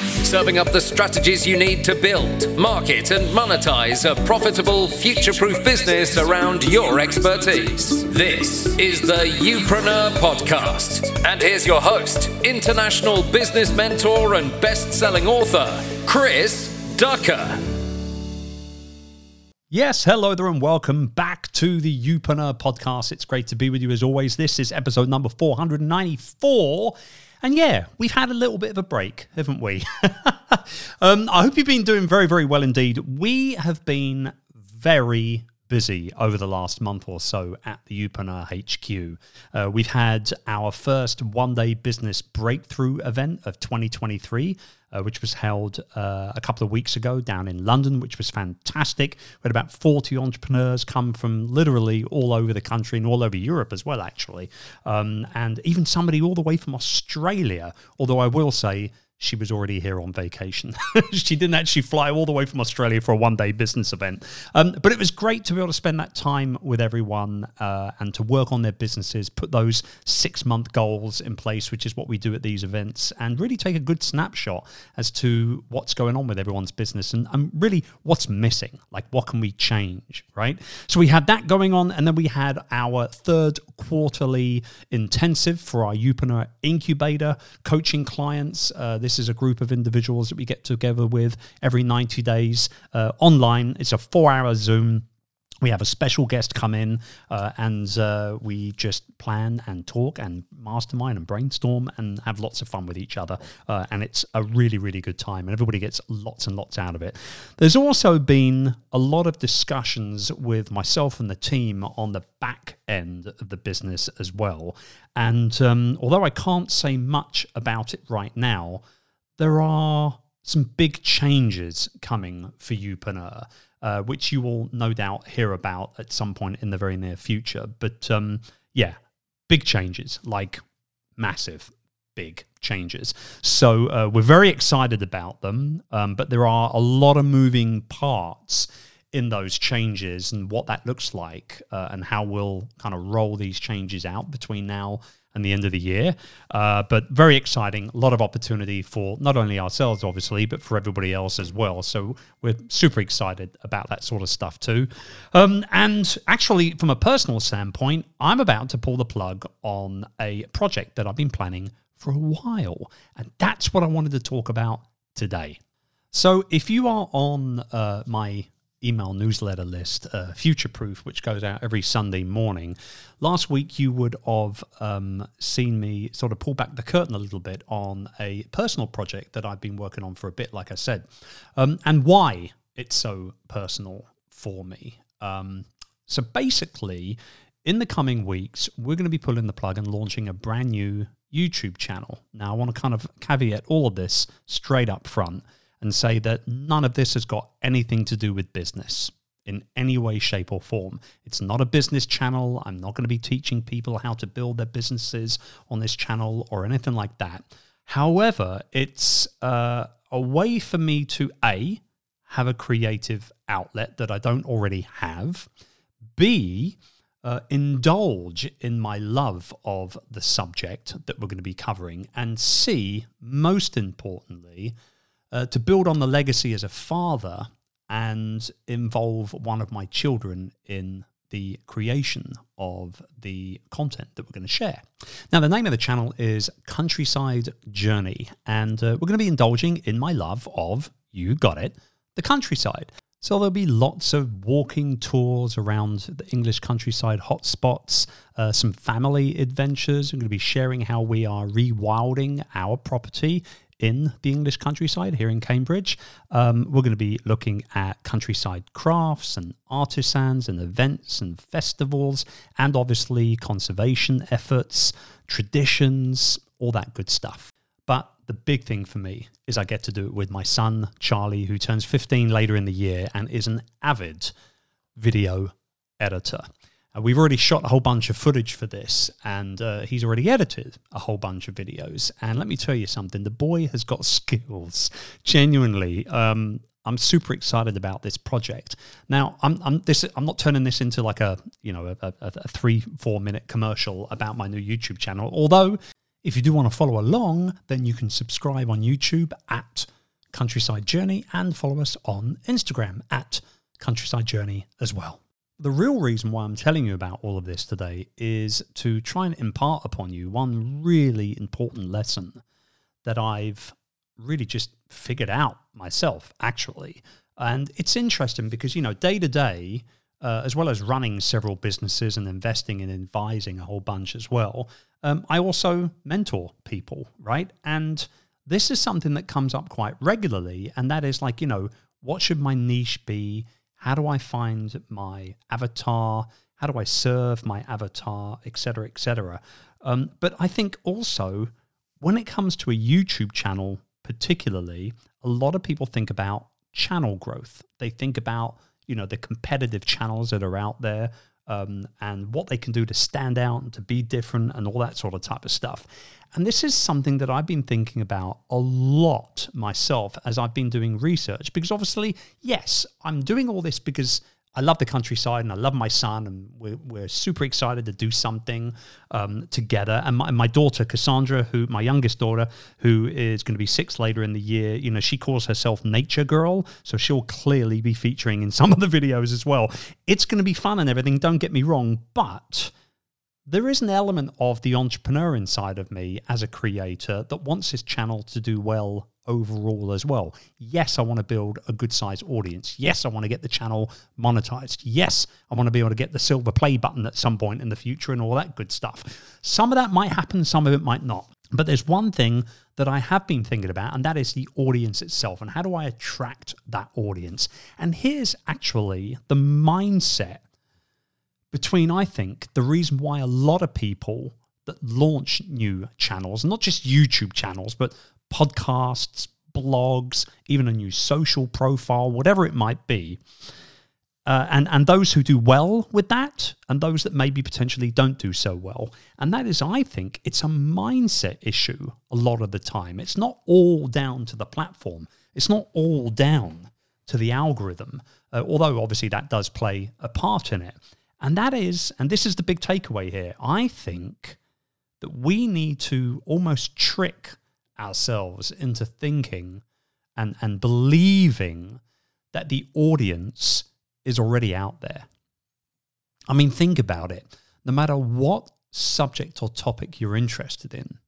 serving up the strategies you need to build, market, and monetize a profitable, future proof business around your expertise. This is the Youpreneur Podcast. And here's your host, international business mentor and best selling author, Chris Ducker. Yes, hello there, and welcome back to the Youpreneur podcast. It's great to be with you as always. This is episode number 494. And yeah, we've had a little bit of a break, haven't we? um, I hope you've been doing very, very well indeed. We have been very busy over the last month or so at the Youpreneur HQ. Uh, we've had our first one day business breakthrough event of 2023. Uh, which was held uh, a couple of weeks ago down in London, which was fantastic. We had about 40 entrepreneurs come from literally all over the country and all over Europe as well, actually. Um, and even somebody all the way from Australia, although I will say, she was already here on vacation. she didn't actually fly all the way from Australia for a one day business event. Um, but it was great to be able to spend that time with everyone uh, and to work on their businesses, put those six month goals in place, which is what we do at these events, and really take a good snapshot as to what's going on with everyone's business and, and really what's missing. Like, what can we change, right? So we had that going on, and then we had our third quarterly intensive for our Youpreneur incubator coaching clients. Uh, this is a group of individuals that we get together with every 90 days uh, online. It's a four hour Zoom we have a special guest come in uh, and uh, we just plan and talk and mastermind and brainstorm and have lots of fun with each other. Uh, and it's a really, really good time. And everybody gets lots and lots out of it. There's also been a lot of discussions with myself and the team on the back end of the business as well. And um, although I can't say much about it right now, there are some big changes coming for Youpreneur uh, which you will no doubt hear about at some point in the very near future. But um, yeah, big changes, like massive, big changes. So uh, we're very excited about them, um, but there are a lot of moving parts in those changes and what that looks like uh, and how we'll kind of roll these changes out between now and the end of the year. Uh, but very exciting, a lot of opportunity for not only ourselves, obviously, but for everybody else as well. So we're super excited about that sort of stuff too. Um, and actually, from a personal standpoint, I'm about to pull the plug on a project that I've been planning for a while. And that's what I wanted to talk about today. So if you are on uh, my email newsletter list, uh, Future Proof, which goes out every Sunday morning. Last week, you would have um, seen me sort of pull back the curtain a little bit on a personal project that I've been working on for a bit, like I said, um, and why it's so personal for me. Um, so basically, in the coming weeks, we're going to be pulling the plug and launching a brand new YouTube channel. Now, I want to kind of caveat all of this straight up front and say that none of this has got anything to do with business in any way, shape, or form. It's not a business channel. I'm not going to be teaching people how to build their businesses on this channel or anything like that. However, it's uh, a way for me to A, have a creative outlet that I don't already have, B, uh, indulge in my love of the subject that we're going to be covering, and C, most importantly, uh, to build on the legacy as a father and involve one of my children in the creation of the content that we're going to share. Now, the name of the channel is Countryside Journey, and uh, we're going to be indulging in my love of, you got it, the countryside. So there'll be lots of walking tours around the English countryside hotspots, uh, some family adventures. I'm going to be sharing how we are rewilding our property in the English countryside here in Cambridge. Um, we're going to be looking at countryside crafts and artisans and events and festivals, and obviously conservation efforts, traditions, all that good stuff. But the big thing for me is I get to do it with my son, Charlie, who turns 15 later in the year and is an avid video editor. Uh, we've already shot a whole bunch of footage for this, and uh, he's already edited a whole bunch of videos. And let me tell you something: the boy has got skills. Genuinely, um, I'm super excited about this project. Now, I'm, I'm this. I'm not turning this into like a you know a, a, a three four minute commercial about my new YouTube channel. Although If you do want to follow along, then you can subscribe on YouTube at Countryside Journey and follow us on Instagram at Countryside Journey as well. The real reason why I'm telling you about all of this today is to try and impart upon you one really important lesson that I've really just figured out myself, actually. And it's interesting because, you know, day to day, uh, as well as running several businesses and investing and advising a whole bunch as well, um, I also mentor people, right? And this is something that comes up quite regularly. And that is like, you know, what should my niche be? How do I find my avatar? How do I serve my avatar, etc., etc. Um, but I think also when it comes to a YouTube channel, particularly, a lot of people think about channel growth. They think about you know the competitive channels that are out there um, and what they can do to stand out and to be different and all that sort of type of stuff. And this is something that I've been thinking about a lot myself as I've been doing research because obviously, yes, I'm doing all this because I love the countryside and I love my son, and we're, we're super excited to do something um, together. And my, my, daughter, Cassandra, who my youngest daughter, who is going to be six later in the year, you know, she calls herself Nature Girl. So she'll clearly be featuring in some of the videos as well. It's going to be fun and everything, don't get me wrong, but there is an element of the entrepreneur inside of me as a creator that wants his channel to do well overall as well. Yes, I want to build a good size audience. Yes, I want to get the channel monetized. Yes, I want to be able to get the silver play button at some point in the future and all that good stuff. Some of that might happen, some of it might not. But there's one thing that I have been thinking about, and that is the audience itself. And how do I attract that audience? And here's actually the mindset between, I think, the reason why a lot of people that launch new channels, not just YouTube channels, but podcasts, blogs, even a new social profile, whatever it might be. Uh, and and those who do well with that, and those that maybe potentially don't do so well, and that is, I think, it's a mindset issue a lot of the time. It's not all down to the platform. It's not all down to the algorithm, uh, although obviously that does play a part in it. And that is, and this is the big takeaway here. I think that we need to almost trick ourselves into thinking and, and believing that the audience is already out there. I mean, think about it. No matter what subject or topic you're interested in,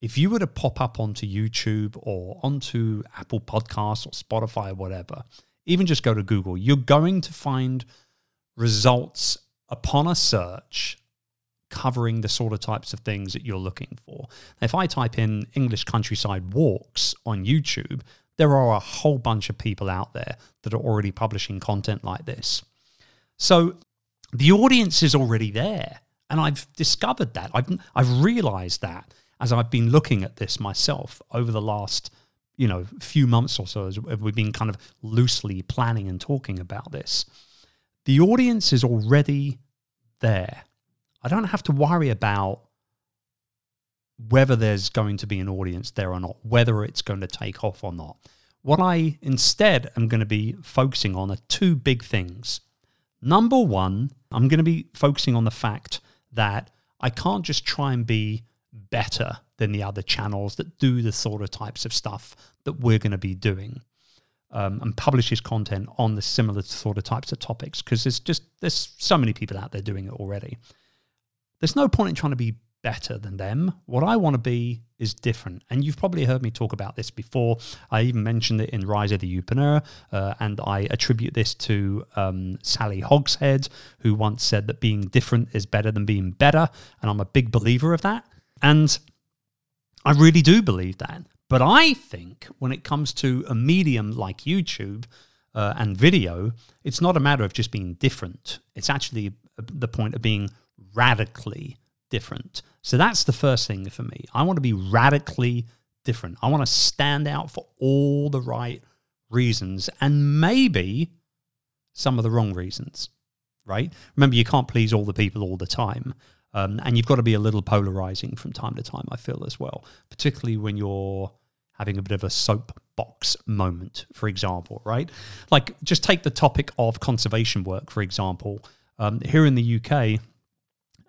if you were to pop up onto YouTube or onto Apple Podcasts or Spotify or whatever, even just go to Google, you're going to find results upon a search covering the sort of types of things that you're looking for. If I type in English countryside walks on YouTube, there are a whole bunch of people out there that are already publishing content like this. So the audience is already there. And I've discovered that. I've, I've realized that as I've been looking at this myself over the last you know few months or so as we've been kind of loosely planning and talking about this the audience is already there I don't have to worry about whether there's going to be an audience there or not, whether it's going to take off or not. What I instead am going to be focusing on are two big things. Number one, I'm going to be focusing on the fact that I can't just try and be better than the other channels that do the sort of types of stuff that we're going to be doing um, and publishes content on the similar sort of types of topics because there's just there's so many people out there doing it already. There's no point in trying to be better than them. What I want to be is different. And you've probably heard me talk about this before. I even mentioned it in Rise of the Youpreneur, uh, and I attribute this to um, Sally Hogshead, who once said that being different is better than being better. And I'm a big believer of that. And I really do believe that. But I think when it comes to a medium like YouTube uh, and video, it's not a matter of just being different. It's actually the point of being radically different. So that's the first thing for me. I want to be radically different. I want to stand out for all the right reasons and maybe some of the wrong reasons, right? Remember, you can't please all the people all the time. Um, and you've got to be a little polarizing from time to time, I feel as well, particularly when you're having a bit of a soapbox moment, for example, right? Like, just take the topic of conservation work, for example. Um, here in the UK,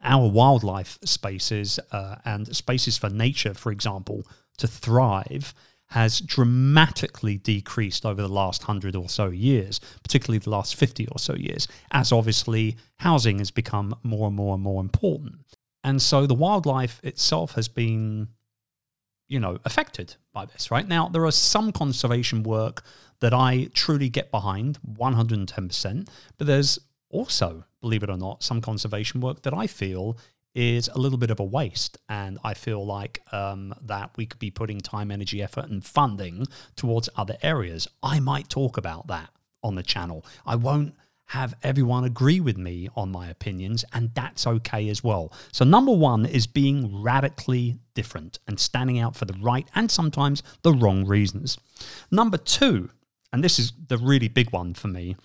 our wildlife spaces uh, and spaces for nature, for example, to thrive has dramatically decreased over the last hundred or so years, particularly the last 50 or so years, as obviously housing has become more and more and more important. And so the wildlife itself has been, you know, affected by this, right? Now, there are some conservation work that I truly get behind 110%, but there's also, believe it or not, some conservation work that I feel is a little bit of a waste. And I feel like um, that we could be putting time, energy, effort, and funding towards other areas. I might talk about that on the channel. I won't have everyone agree with me on my opinions, and that's okay as well. So, number one is being radically different and standing out for the right and sometimes the wrong reasons. Number two, and this is the really big one for me,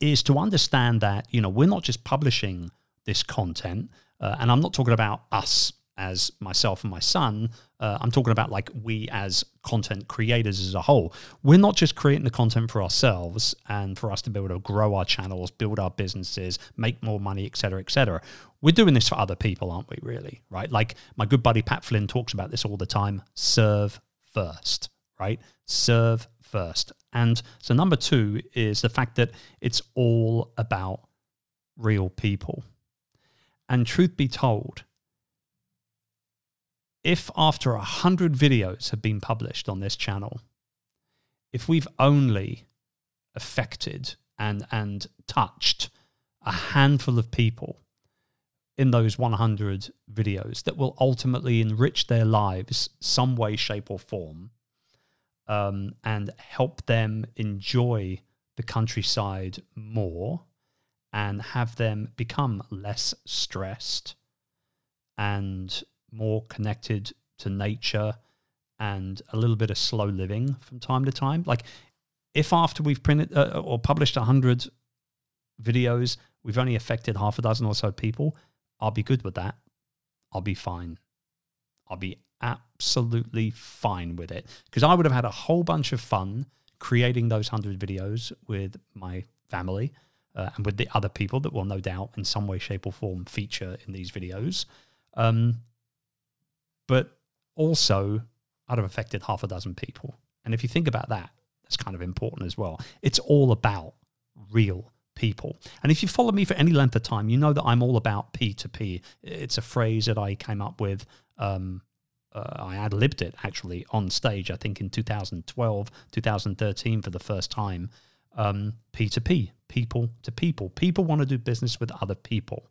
is to understand that, you know, we're not just publishing this content, uh, and I'm not talking about us as myself and my son. Uh, I'm talking about like we as content creators as a whole. We're not just creating the content for ourselves and for us to be able to grow our channels, build our businesses, make more money, etc., etc. We're doing this for other people, aren't we? Really, right? Like my good buddy Pat Flynn talks about this all the time. Serve first, right? Serve first. And so number two is the fact that it's all about real people. And truth be told, if after a hundred videos have been published on this channel, if we've only affected and and touched a handful of people in those 100 videos that will ultimately enrich their lives some way shape or form um, and help them enjoy the countryside more and have them become less stressed and more connected to nature and a little bit of slow living from time to time. Like, if after we've printed uh, or published 100 videos, we've only affected half a dozen or so people, I'll be good with that. I'll be fine. I'll be absolutely fine with it because I would have had a whole bunch of fun creating those 100 videos with my family uh, and with the other people that will no doubt in some way, shape, or form feature in these videos. Um, but also, I'd have affected half a dozen people. And if you think about that, that's kind of important as well. It's all about real people. And if you follow me for any length of time, you know that I'm all about P2P. It's a phrase that I came up with um, uh, I ad libbed it actually on stage, I think in 2012, 2013 for the first time. Um, P2P, people to people. People want to do business with other people.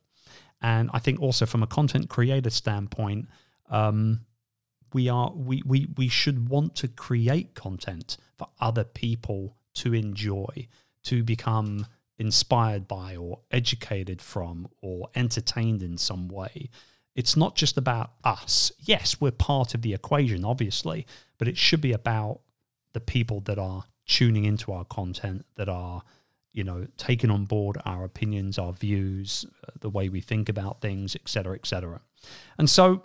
And I think also from a content creator standpoint, um, we are we, we we should want to create content for other people to enjoy, to become inspired by or educated from or entertained in some way. It's not just about us. Yes, we're part of the equation, obviously, but it should be about the people that are tuning into our content, that are, you know, taking on board our opinions, our views, uh, the way we think about things, etc., etc. And so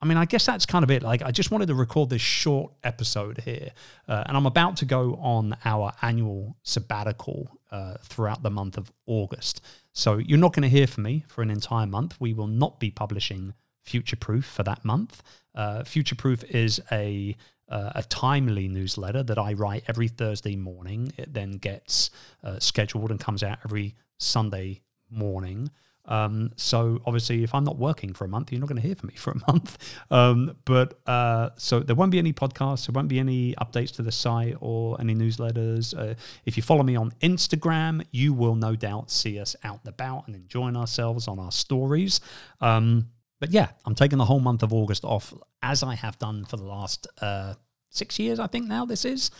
I mean, I guess that's kind of it. Like, I just wanted to record this short episode here, uh, and I'm about to go on our annual sabbatical uh, throughout the month of August. So you're not going to hear from me for an entire month. We will not be publishing Future Proof for that month. Uh, Future Proof is a uh, a timely newsletter that I write every Thursday morning. It then gets uh, scheduled and comes out every Sunday morning. Um, so obviously, if I'm not working for a month, you're not going to hear from me for a month. Um, but uh, so there won't be any podcasts, there won't be any updates to the site or any newsletters. Uh, if you follow me on Instagram, you will no doubt see us out and about and enjoying ourselves on our stories. Um, but yeah, I'm taking the whole month of August off as I have done for the last uh, six years, I think now this is,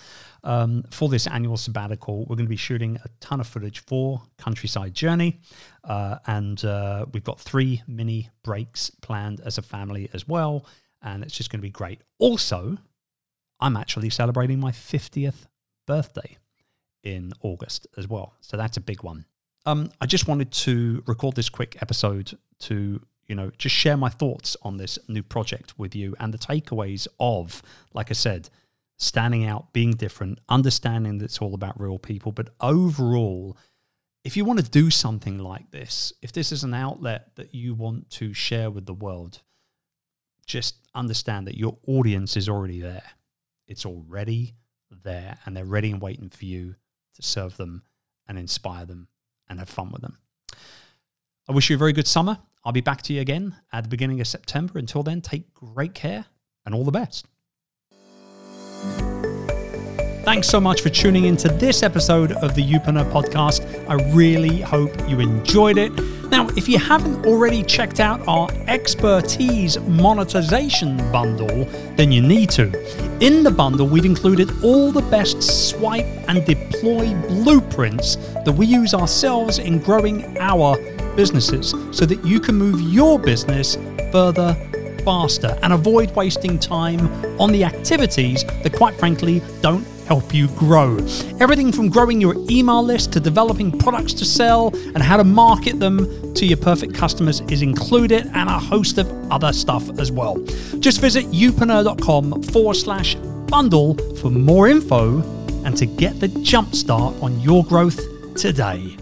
um, for this annual sabbatical. We're going to be shooting a ton of footage for Countryside Journey. Uh, and uh, we've got three mini breaks planned as a family as well. And it's just going to be great. Also, I'm actually celebrating my 50th birthday in August as well. So that's a big one. Um, I just wanted to record this quick episode to you know, just share my thoughts on this new project with you and the takeaways of, like I said, standing out, being different, understanding that it's all about real people, but overall, if you want to do something like this, if this is an outlet that you want to share with the world, just understand that your audience is already there. It's already there and they're ready and waiting for you to serve them and inspire them and have fun with them. I wish you a very good summer. I'll be back to you again at the beginning of September. Until then, take great care and all the best. Thanks so much for tuning into this episode of the Youpreneur podcast. I really hope you enjoyed it. Now, if you haven't already checked out our expertise monetization bundle, then you need to. In the bundle, we've included all the best swipe and deploy blueprints that we use ourselves in growing our businesses so that you can move your business further faster and avoid wasting time on the activities that, quite frankly, don't help you grow. Everything from growing your email list to developing products to sell and how to market them to your perfect customers is included, and a host of other stuff as well. Just visit youpreneur.com forward slash bundle for more info and to get the jump start on your growth today.